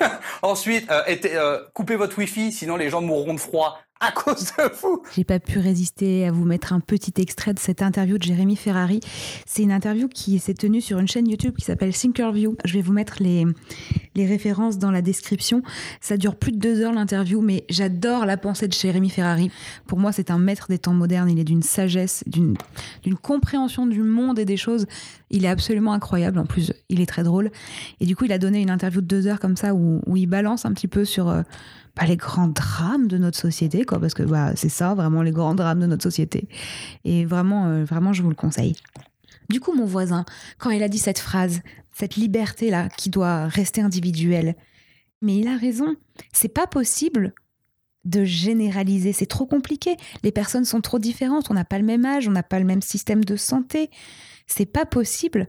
Ensuite, euh, coupez votre Wi-Fi, sinon les gens mourront de froid à cause de vous. J'ai pas pu résister à vous mettre un petit extrait de cette interview de Jérémy Ferrari. C'est une interview qui s'est tenue sur une chaîne YouTube qui s'appelle Thinkerview. Je vais vous mettre les, les références dans la description. Ça dure plus de deux heures l'interview, mais j'adore la pensée de Jérémy Ferrari. Pour moi, c'est un maître des temps modernes. Il est d'une sagesse, d'une compréhension du monde et des choses. Il est absolument incroyable. En plus, il est très drôle. Et du coup, il a donné une interview de deux heures comme ça où, il balance un petit peu sur... Euh, pas les grands drames de notre société, quoi, parce que bah, c'est ça, vraiment les grands drames de notre société. Et vraiment, euh, vraiment, je vous le conseille. Du coup, mon voisin, quand il a dit cette phrase, cette liberté-là qui doit rester individuelle, mais il a raison. C'est pas possible de généraliser, c'est trop compliqué. Les personnes sont trop différentes, on n'a pas le même âge, on n'a pas le même système de santé. C'est pas possible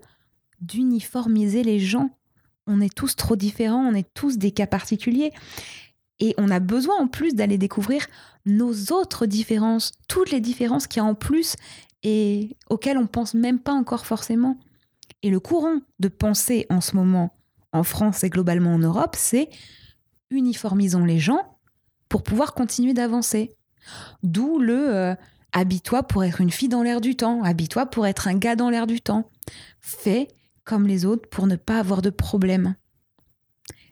d'uniformiser les gens. On est tous trop différents, on est tous des cas particuliers. Et on a besoin en plus d'aller découvrir nos autres différences, toutes les différences qu'il y a en plus et auxquelles on pense même pas encore forcément. Et le courant de pensée en ce moment en France et globalement en Europe, c'est uniformisons les gens pour pouvoir continuer d'avancer. D'où le euh, habille-toi pour être une fille dans l'air du temps, habille-toi pour être un gars dans l'air du temps. Fais comme les autres pour ne pas avoir de problème.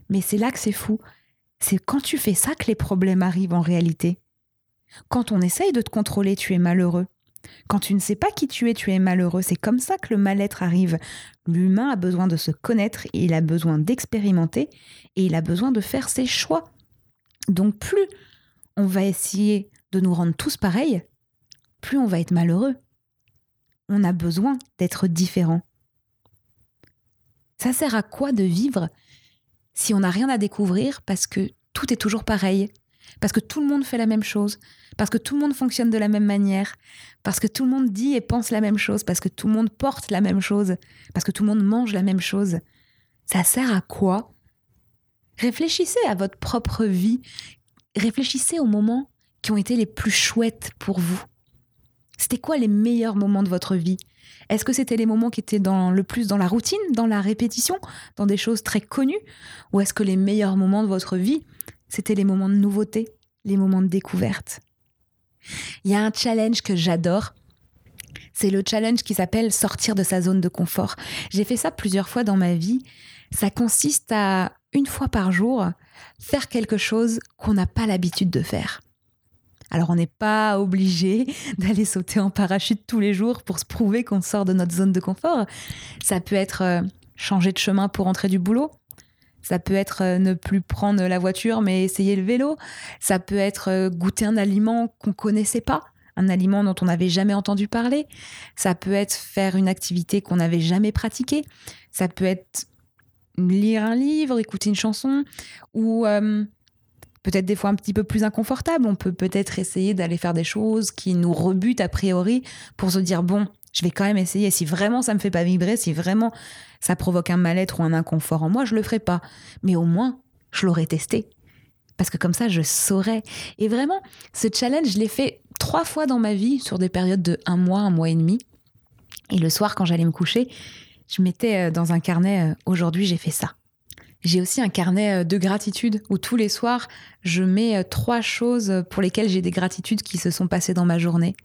Mais c'est là que c'est fou, c'est quand tu fais ça que les problèmes arrivent en réalité. Quand on essaye de te contrôler, tu es malheureux. Quand tu ne sais pas qui tu es, tu es malheureux. C'est comme ça que le mal-être arrive. L'humain a besoin de se connaître, il a besoin d'expérimenter et il a besoin de faire ses choix. Donc plus on va essayer de nous rendre tous pareils, plus on va être malheureux. On a besoin d'être différent. Ça sert à quoi de vivre si on n'a rien à découvrir parce que tout est toujours pareil, parce que tout le monde fait la même chose, parce que tout le monde fonctionne de la même manière, parce que tout le monde dit et pense la même chose, parce que tout le monde porte la même chose, parce que tout le monde mange la même chose. Ça sert à quoi? Réfléchissez à votre propre vie, réfléchissez aux moments qui ont été les plus chouettes pour vous. C'était quoi les meilleurs moments de votre vie? Est-ce que c'était les moments qui étaient dans, le plus dans la routine, dans la répétition, dans des choses très connues? Ou est-ce que les meilleurs moments de votre vie, c'était les moments de nouveauté, les moments de découverte? Il y a un challenge que j'adore. C'est le challenge qui s'appelle sortir de sa zone de confort. J'ai fait ça plusieurs fois dans ma vie. Ça consiste à, une fois par jour, faire quelque chose qu'on n'a pas l'habitude de faire. Alors on n'est pas obligé d'aller sauter en parachute tous les jours pour se prouver qu'on sort de notre zone de confort. Ça peut être euh, changer de chemin pour entrer du boulot. Ça peut être euh, ne plus prendre la voiture mais essayer le vélo. Ça peut être euh, goûter un aliment qu'on connaissait pas, un aliment dont on n'avait jamais entendu parler. Ça peut être faire une activité qu'on n'avait jamais pratiquée. Ça peut être lire un livre, écouter une chanson ou peut-être des fois un petit peu plus inconfortable. On peut peut-être essayer d'aller faire des choses qui nous rebutent a priori pour se dire bon, je vais quand même essayer. Si vraiment ça me fait pas vibrer, si vraiment ça provoque un mal-être ou un inconfort en moi, je le ferai pas. Mais au moins, je l'aurais testé. Parce que comme ça, je saurais. Et vraiment, ce challenge, je l'ai fait trois fois dans ma vie sur des périodes de un mois, un mois et demi. Et le soir, quand j'allais me coucher, je mettais euh, dans un carnet, euh, aujourd'hui j'ai fait ça. J'ai aussi un carnet euh, de gratitude où tous les soirs, je mets euh, trois choses pour lesquelles j'ai des gratitudes qui se sont passées dans ma journée.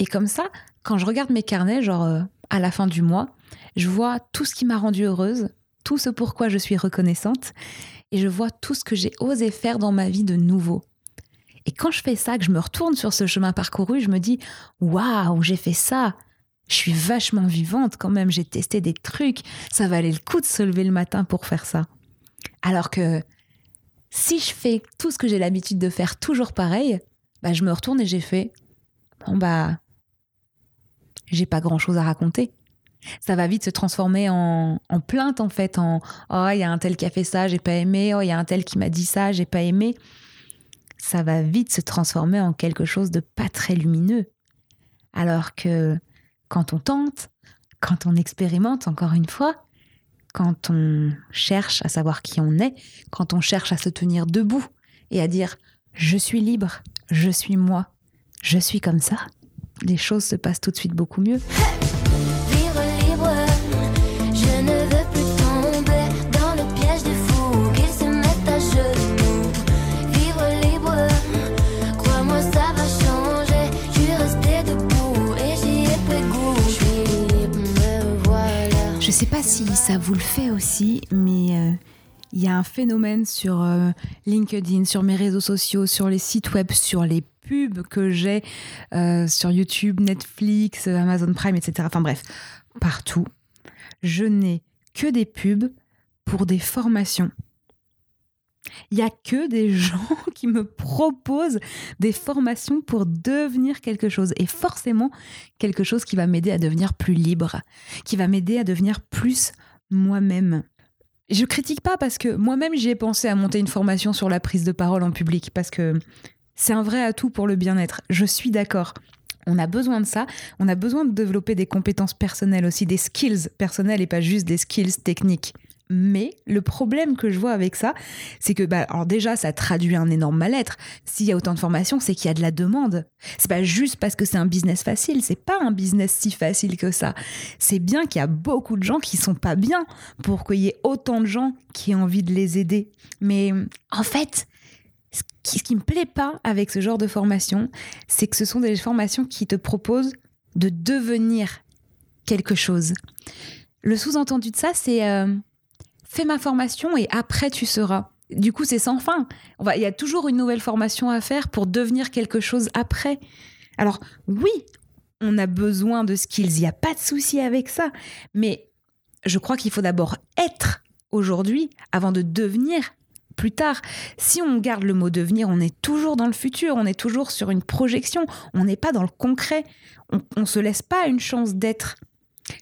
Et comme ça, quand je regarde mes carnets, genre euh, à la fin du mois, je vois tout ce qui m'a rendue heureuse, tout ce pourquoi je suis reconnaissante, et je vois tout ce que j'ai osé faire dans ma vie de nouveau. Et quand je fais ça, que je me retourne sur ce chemin parcouru, je me dis waouh, j'ai fait ça. Je suis vachement vivante quand même, j'ai testé des trucs, ça valait le coup de se lever le matin pour faire ça. Alors que si je fais tout ce que j'ai l'habitude de faire toujours pareil, bah je me retourne et j'ai fait bon bah j'ai pas grand chose à raconter. Ça va vite se transformer en, en plainte en fait, en oh il y a un tel qui a fait ça, j'ai pas aimé, oh il y a un tel qui m'a dit ça, j'ai pas aimé. Ça va vite se transformer en quelque chose de pas très lumineux. Alors que quand on tente, quand on expérimente encore une fois, quand on cherche à savoir qui on est, quand on cherche à se tenir debout et à dire je suis libre, je suis moi, je suis comme ça, les choses se passent tout de suite beaucoup mieux. Sais pas si ça vous le fait aussi, mais euh, il y a un phénomène sur euh, LinkedIn, sur mes réseaux sociaux, sur les sites web, sur les pubs que j'ai euh, sur YouTube, Netflix, Amazon Prime, etc. Enfin bref, partout. Je n'ai que des pubs pour des formations. Il y a que des gens qui me proposent des formations pour devenir quelque chose et forcément quelque chose qui va m'aider à devenir plus libre, qui va m'aider à devenir plus moi-même. Je critique pas parce que moi-même j'y ai pensé à monter une formation sur la prise de parole en public parce que c'est un vrai atout pour le bien-être. Je suis d'accord. On a besoin de ça. On a besoin de développer des compétences personnelles aussi, des skills personnels et pas juste des skills techniques. Mais le problème que je vois avec ça, c'est que, bah, alors déjà, ça traduit un énorme mal-être. S'il y a autant de formations, c'est qu'il y a de la demande. C'est pas juste parce que c'est un business facile. C'est pas un business si facile que ça. C'est bien qu'il y a beaucoup de gens qui sont pas bien pour qu'il y ait autant de gens qui aient envie de les aider. Mais en fait, ce qui, ce me plaît pas avec ce genre de formation, c'est que ce sont des formations qui te proposent de devenir quelque chose. Le sous-entendu de ça, c'est euh, fais ma formation et après tu seras. Du coup, c'est sans fin. On va, il y a toujours une nouvelle formation à faire pour devenir quelque chose après. Alors oui, on a besoin de skills, il n'y a pas de souci avec ça. Mais je crois qu'il faut d'abord être aujourd'hui avant de devenir plus tard. Si on garde le mot devenir, on est toujours dans le futur, on est toujours sur une projection, on n'est pas dans le concret. On, on se laisse pas une chance d'être.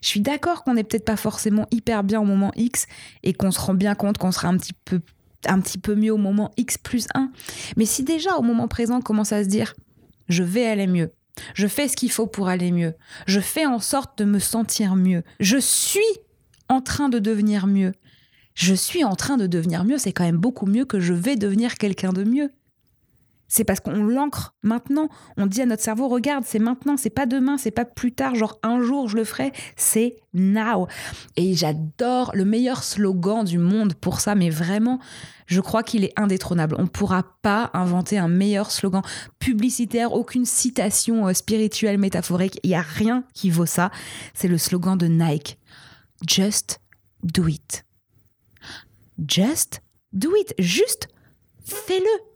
Je suis d'accord qu'on n'est peut-être pas forcément hyper bien au moment X et qu'on se rend bien compte qu'on sera un petit peu un petit peu mieux au moment X plus 1. Mais si déjà au moment présent on commence à se dire je vais aller mieux, je fais ce qu'il faut pour aller mieux, je fais en sorte de me sentir mieux, je suis en train de devenir mieux, je suis en train de devenir mieux, c'est quand même beaucoup mieux que je vais devenir quelqu'un de mieux. C'est parce qu'on l'ancre maintenant. On dit à notre cerveau, regarde, c'est maintenant, c'est pas demain, c'est pas plus tard, genre un jour je le ferai, c'est now. Et j'adore le meilleur slogan du monde pour ça, mais vraiment, je crois qu'il est indétrônable. On ne pourra pas inventer un meilleur slogan publicitaire, aucune citation euh, spirituelle, métaphorique. Il n'y a rien qui vaut ça. C'est le slogan de Nike. Just do it. Just do it. Juste fais-le.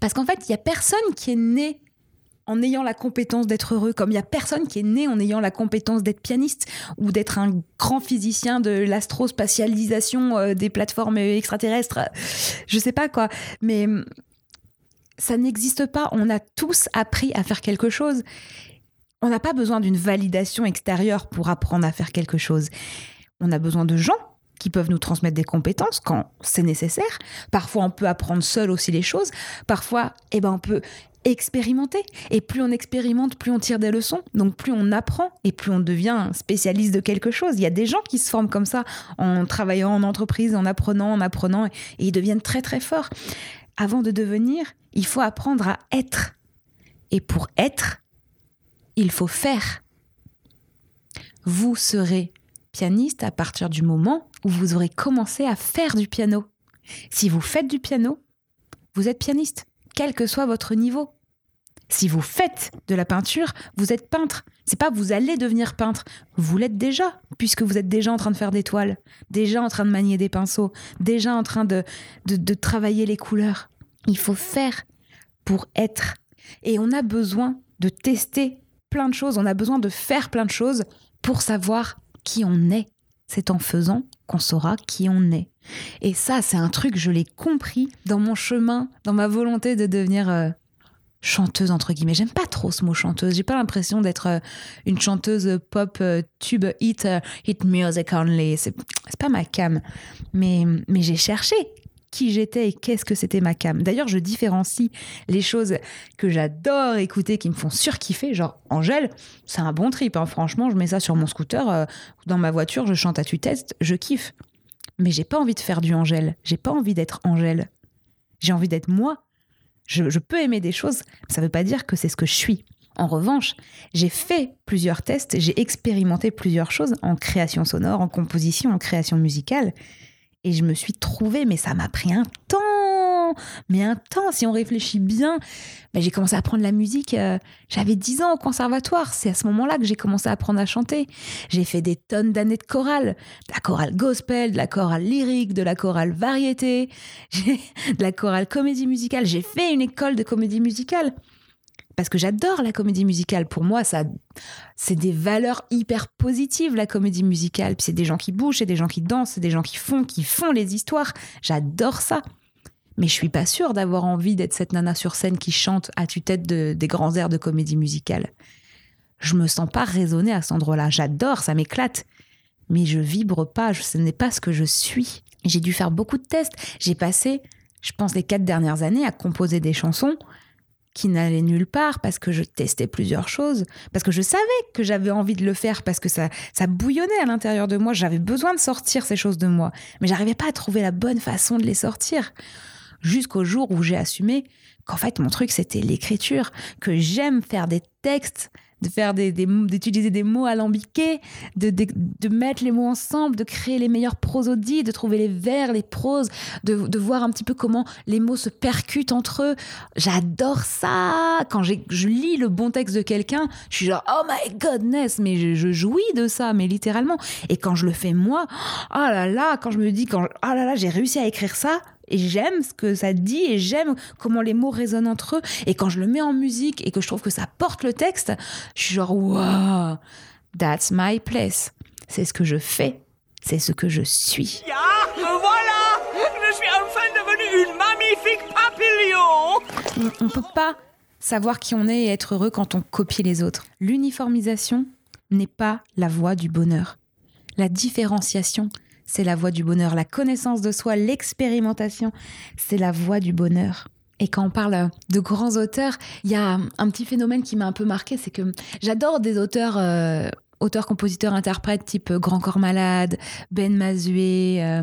Parce qu'en fait, il y a personne qui est né en ayant la compétence d'être heureux, comme il y a personne qui est né en ayant la compétence d'être pianiste ou d'être un grand physicien de l'astrospatialisation euh, des plateformes extraterrestres. Je sais pas quoi, mais hum, ça n'existe pas. On a tous appris à faire quelque chose. On n'a pas besoin d'une validation extérieure pour apprendre à faire quelque chose. On a besoin de gens qui peuvent nous transmettre des compétences quand c'est nécessaire. Parfois, on peut apprendre seul aussi les choses. Parfois, eh ben, on peut expérimenter. Et plus on expérimente, plus on tire des leçons. Donc, plus on apprend et plus on devient spécialiste de quelque chose. Il y a des gens qui se forment comme ça en travaillant en entreprise, en apprenant, en apprenant, et ils deviennent très, très forts. Avant de devenir, il faut apprendre à être. Et pour être, il faut faire. Vous serez pianiste à partir du moment où vous aurez commencé à faire du piano. Si vous faites du piano, vous êtes pianiste, quel que soit votre niveau. Si vous faites de la peinture, vous êtes peintre. C'est pas vous allez devenir peintre, vous l'êtes déjà, puisque vous êtes déjà en train de faire des toiles, déjà en train de manier des pinceaux, déjà en train de, de, de travailler les couleurs. Il faut faire pour être. Et on a besoin de tester plein de choses, on a besoin de faire plein de choses pour savoir qui on est. C'est en faisant qu'on saura qui on est. Et ça, c'est un truc, je l'ai compris dans mon chemin, dans ma volonté de devenir euh, chanteuse, entre guillemets. J'aime pas trop ce mot chanteuse. J'ai pas l'impression d'être euh, une chanteuse pop euh, tube hit, hit music only. C'est pas ma cam. Mais, mais j'ai cherché qui j'étais et qu'est-ce que c'était ma cam. D'ailleurs, je différencie les choses que j'adore écouter, qui me font surkiffer, genre Angèle, c'est un bon trip. hein. Franchement, je mets ça sur mon scooter, euh, dans ma voiture, je chante à tue-tête, je kiffe. Mais j'ai pas envie de faire du Angèle. J'ai pas envie d'être Angèle. J'ai envie d'être moi. Je, peux aimer des choses, ça veut pas dire que c'est ce que je suis. En revanche, j'ai fait plusieurs tests, j'ai expérimenté plusieurs choses en création sonore, en composition, en création musicale. Et je me suis trouvée, mais ça m'a pris un temps. Mais un temps, si on réfléchit bien. J'ai commencé à apprendre la musique, euh, j'avais 10 ans au conservatoire. C'est à ce moment-là que j'ai commencé à apprendre à chanter. J'ai fait des tonnes d'années de chorale. De la chorale gospel, de la chorale lyrique, de la chorale variété, de la chorale comédie musicale. J'ai fait une école de comédie musicale. Parce que j'adore la comédie musicale. Pour moi, ça, c'est des valeurs hyper positives, la comédie musicale. Puis c'est des gens qui bougent, c'est des gens qui dansent, c'est des gens qui font, qui font les histoires. J'adore ça. Mais je suis pas sûre d'avoir envie d'être cette nana sur scène qui chante à tue-tête de- des grands airs de comédie musicale. Je me sens pas raisonner à cet endroit-là. J'adore, ça m'éclate. Mais je vibre pas, ce n'est pas ce que je suis. J'ai dû faire beaucoup de tests. J'ai passé, je pense, les quatre dernières années à composer des chansons qui n'allaient nulle part parce que je testais plusieurs choses, parce que je savais que j'avais envie de le faire, parce que ça, ça bouillonnait à l'intérieur de moi. J'avais besoin de sortir ces choses de moi, mais j'arrivais pas à trouver la bonne façon de les sortir. Jusqu'au jour où j'ai assumé qu'en fait mon truc c'était l'écriture, que j'aime faire des textes, de faire des, d'utiliser des mots alambiqués, de, de, mettre les mots ensemble, de créer les meilleurs prosodies, de trouver les vers, les proses, de, de voir un petit peu comment les mots se percutent entre eux. J'adore ça. Quand je lis le bon texte de quelqu'un, je suis genre oh my godness, mais je, je jouis de ça, mais littéralement. Et quand je le fais moi, oh là là, quand je me dis quand oh là là, j'ai réussi à écrire ça. Et j'aime ce que ça dit et j'aime comment les mots résonnent entre eux. Et quand je le mets en musique et que je trouve que ça porte le texte, je suis genre, wow, that's my place. C'est ce que je fais. C'est ce que je suis. Ah, me voilà Je suis enfin devenue une magnifique papillon On ne peut pas savoir qui on est et être heureux quand on copie les autres. L'uniformisation n'est pas la voie du bonheur. La différenciation, c'est la voie du bonheur. La connaissance de soi, l'expérimentation, c'est la voie du bonheur. Et quand on parle de grands auteurs, il y a un petit phénomène qui m'a un peu marqué, c'est que j'adore des auteurs, euh, auteurs, compositeurs, interprètes type Grand Corps Malade, Ben Mazué, euh,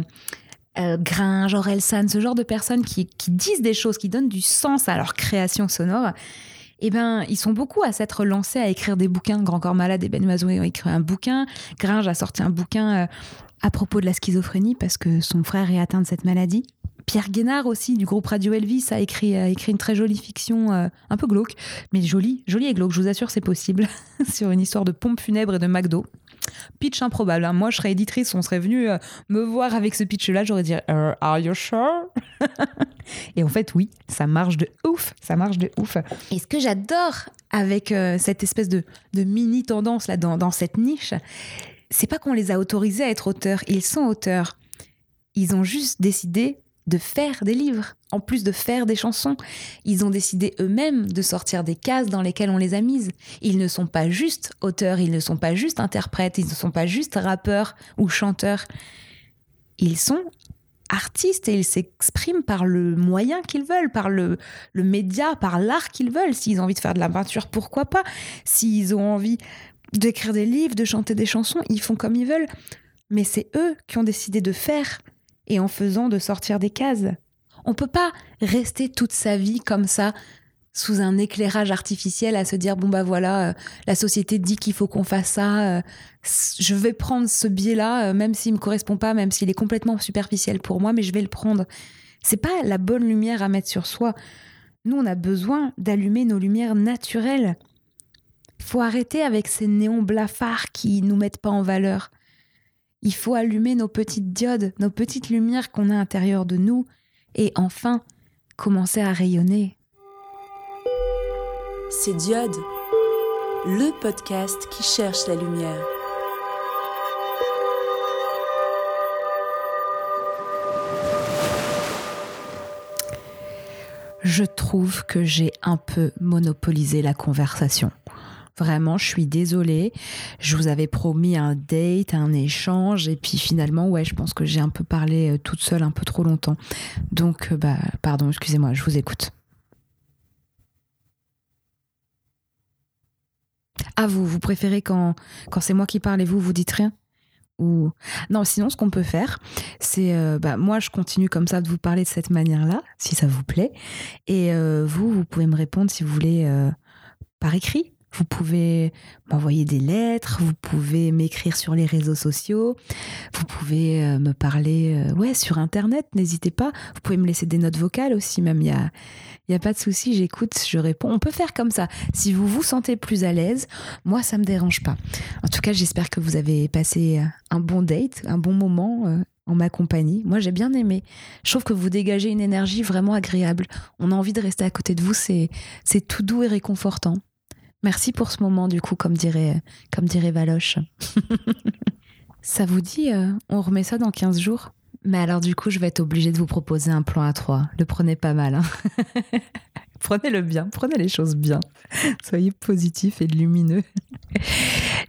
euh, Gringe, Aurel San, ce genre de personnes qui, qui disent des choses, qui donnent du sens à leur création sonore. Eh ben, ils sont beaucoup à s'être lancés à écrire des bouquins. Grand Corps Malade et Ben Mazué ont écrit un bouquin. Gringe a sorti un bouquin euh, à propos de la schizophrénie parce que son frère est atteint de cette maladie. Pierre Guénard aussi du groupe Radio Elvis a écrit, écrit une très jolie fiction, euh, un peu glauque, mais jolie, jolie et glauque. Je vous assure, c'est possible sur une histoire de pompe funèbre et de McDo. Pitch improbable. hein. Moi, je serais éditrice, on serait venu euh, me voir avec ce pitch-là, j'aurais dit euh, Are you sure? Et en fait, oui, ça marche de ouf, ça marche de ouf. Et ce que j'adore avec cette espèce de, de mini tendance là dans, dans cette niche, c'est pas qu'on les a autorisés à être auteurs, ils sont auteurs. Ils ont juste décidé de faire des livres, en plus de faire des chansons. Ils ont décidé eux-mêmes de sortir des cases dans lesquelles on les a mises. Ils ne sont pas juste auteurs, ils ne sont pas juste interprètes, ils ne sont pas juste rappeurs ou chanteurs. Ils sont artistes et ils s'expriment par le moyen qu'ils veulent, par le, le média, par l'art qu'ils veulent. S'ils ont envie de faire de la peinture, pourquoi pas? S'ils ont envie d'écrire des livres, de chanter des chansons, ils font comme ils veulent. Mais c'est eux qui ont décidé de faire et en faisant de sortir des cases. On peut pas rester toute sa vie comme ça sous un éclairage artificiel à se dire bon bah voilà euh, la société dit qu'il faut qu'on fasse ça euh, je vais prendre ce biais-là euh, même s'il me correspond pas même s'il est complètement superficiel pour moi mais je vais le prendre c'est pas la bonne lumière à mettre sur soi nous on a besoin d'allumer nos lumières naturelles faut arrêter avec ces néons blafards qui nous mettent pas en valeur il faut allumer nos petites diodes, nos petites lumières qu'on a à l'intérieur de nous et enfin commencer à rayonner. C'est Diode, le podcast qui cherche la lumière. Je trouve que j'ai un peu monopolisé la conversation. Vraiment, je suis désolée. Je vous avais promis un date, un échange, et puis finalement, ouais, je pense que j'ai un peu parlé euh, toute seule un peu trop longtemps. Donc, euh, bah, pardon, excusez-moi, je vous écoute. Ah, vous, vous préférez quand, quand c'est moi qui parle et vous, vous dites rien? Ou non sinon ce qu'on peut faire c'est euh, bah, moi je continue comme ça de vous parler de cette manière là si ça vous plaît et vous vous pouvez me répondre si vous voulez par écrit vous pouvez m'envoyer des lettres, vous pouvez m'écrire sur les réseaux sociaux, vous pouvez euh, me parler euh, ouais, sur Internet, n'hésitez pas. Vous pouvez me laisser des notes vocales aussi, même, il n'y a, y a pas de souci, j'écoute, je réponds. On peut faire comme ça. Si vous vous sentez plus à l'aise, moi, ça me dérange pas. En tout cas, j'espère que vous avez passé euh, un bon date, un bon moment en ma compagnie. Moi, j'ai bien aimé. Je trouve que vous dégagez une énergie vraiment agréable. On a envie de rester à côté de vous, c'est tout doux et réconfortant. Merci pour ce moment, du coup, comme dirait, comme dirait Valoche. ça vous dit, euh, on remet ça dans 15 jours? Mais alors, du coup, je vais être obligée de vous proposer un plan à 3. Le prenez pas mal. Hein Prenez-le bien, prenez les choses bien. Soyez positif et lumineux.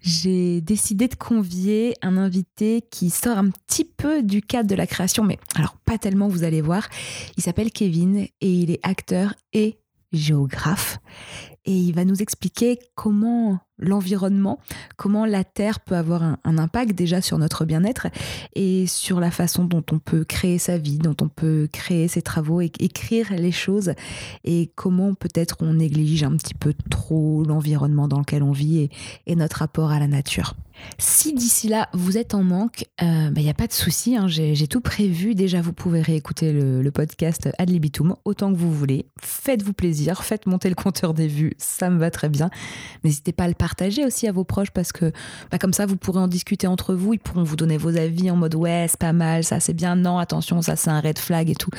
J'ai décidé de convier un invité qui sort un petit peu du cadre de la création, mais alors pas tellement, vous allez voir. Il s'appelle Kevin et il est acteur et géographe et il va nous expliquer comment l'environnement, comment la Terre peut avoir un, impact déjà sur notre bien-être et sur la façon dont on peut créer sa vie, dont on peut créer ses travaux écrire les choses et comment peut-être on néglige un petit peu trop l'environnement dans lequel on vit et, notre rapport à la nature. Si d'ici là vous êtes en manque, il euh, n'y a pas de souci, hein, j'ai tout prévu. Déjà, vous pouvez réécouter le, le, podcast Ad libitum autant que vous voulez. Faites-vous plaisir, faites monter le compteur des vues, ça me va très bien. N'hésitez pas à le partager aussi à vos proches parce que bah, comme ça, vous pourrez en discuter entre vous. Ils pourront vous donner vos avis en mode ouais, c'est pas mal, ça c'est bien, non, attention, ça c'est un red flag et tout.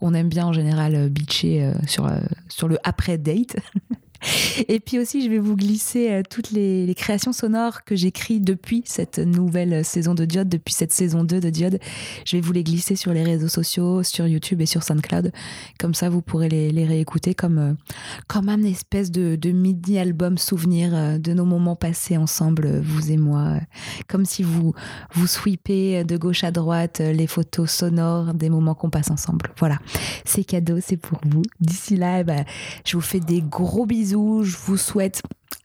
On aime bien en général euh, bitcher euh, sur, euh, sur le après-date. Et puis aussi, je vais vous glisser euh, toutes les, créations sonores que j'écris depuis cette nouvelle saison de Diode, depuis cette saison 2 de Diode. Je vais vous les glisser sur les réseaux sociaux, sur YouTube et sur SoundCloud. Comme ça, vous pourrez les, réécouter comme, euh, comme un espèce de, de mini-album souvenir euh, de nos moments passés ensemble, vous et moi. Comme si vous, vous sweepez de gauche à droite les photos sonores des moments qu'on passe ensemble. Voilà, c'est cadeau, c'est pour vous. D'ici là, eh ben, je vous fais des gros bisous je vous souhaite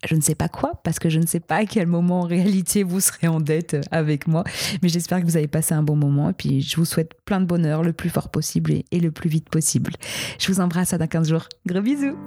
je ne sais pas quoi, parce que je ne sais pas à quel moment en réalité vous serez en dette euh, avec moi. Mais j'espère que vous avez passé un bon moment. Et puis, je vous souhaite plein de bonheur le plus fort possible et, le plus vite possible. Je vous embrasse à dans 15 jours. Gros bisous.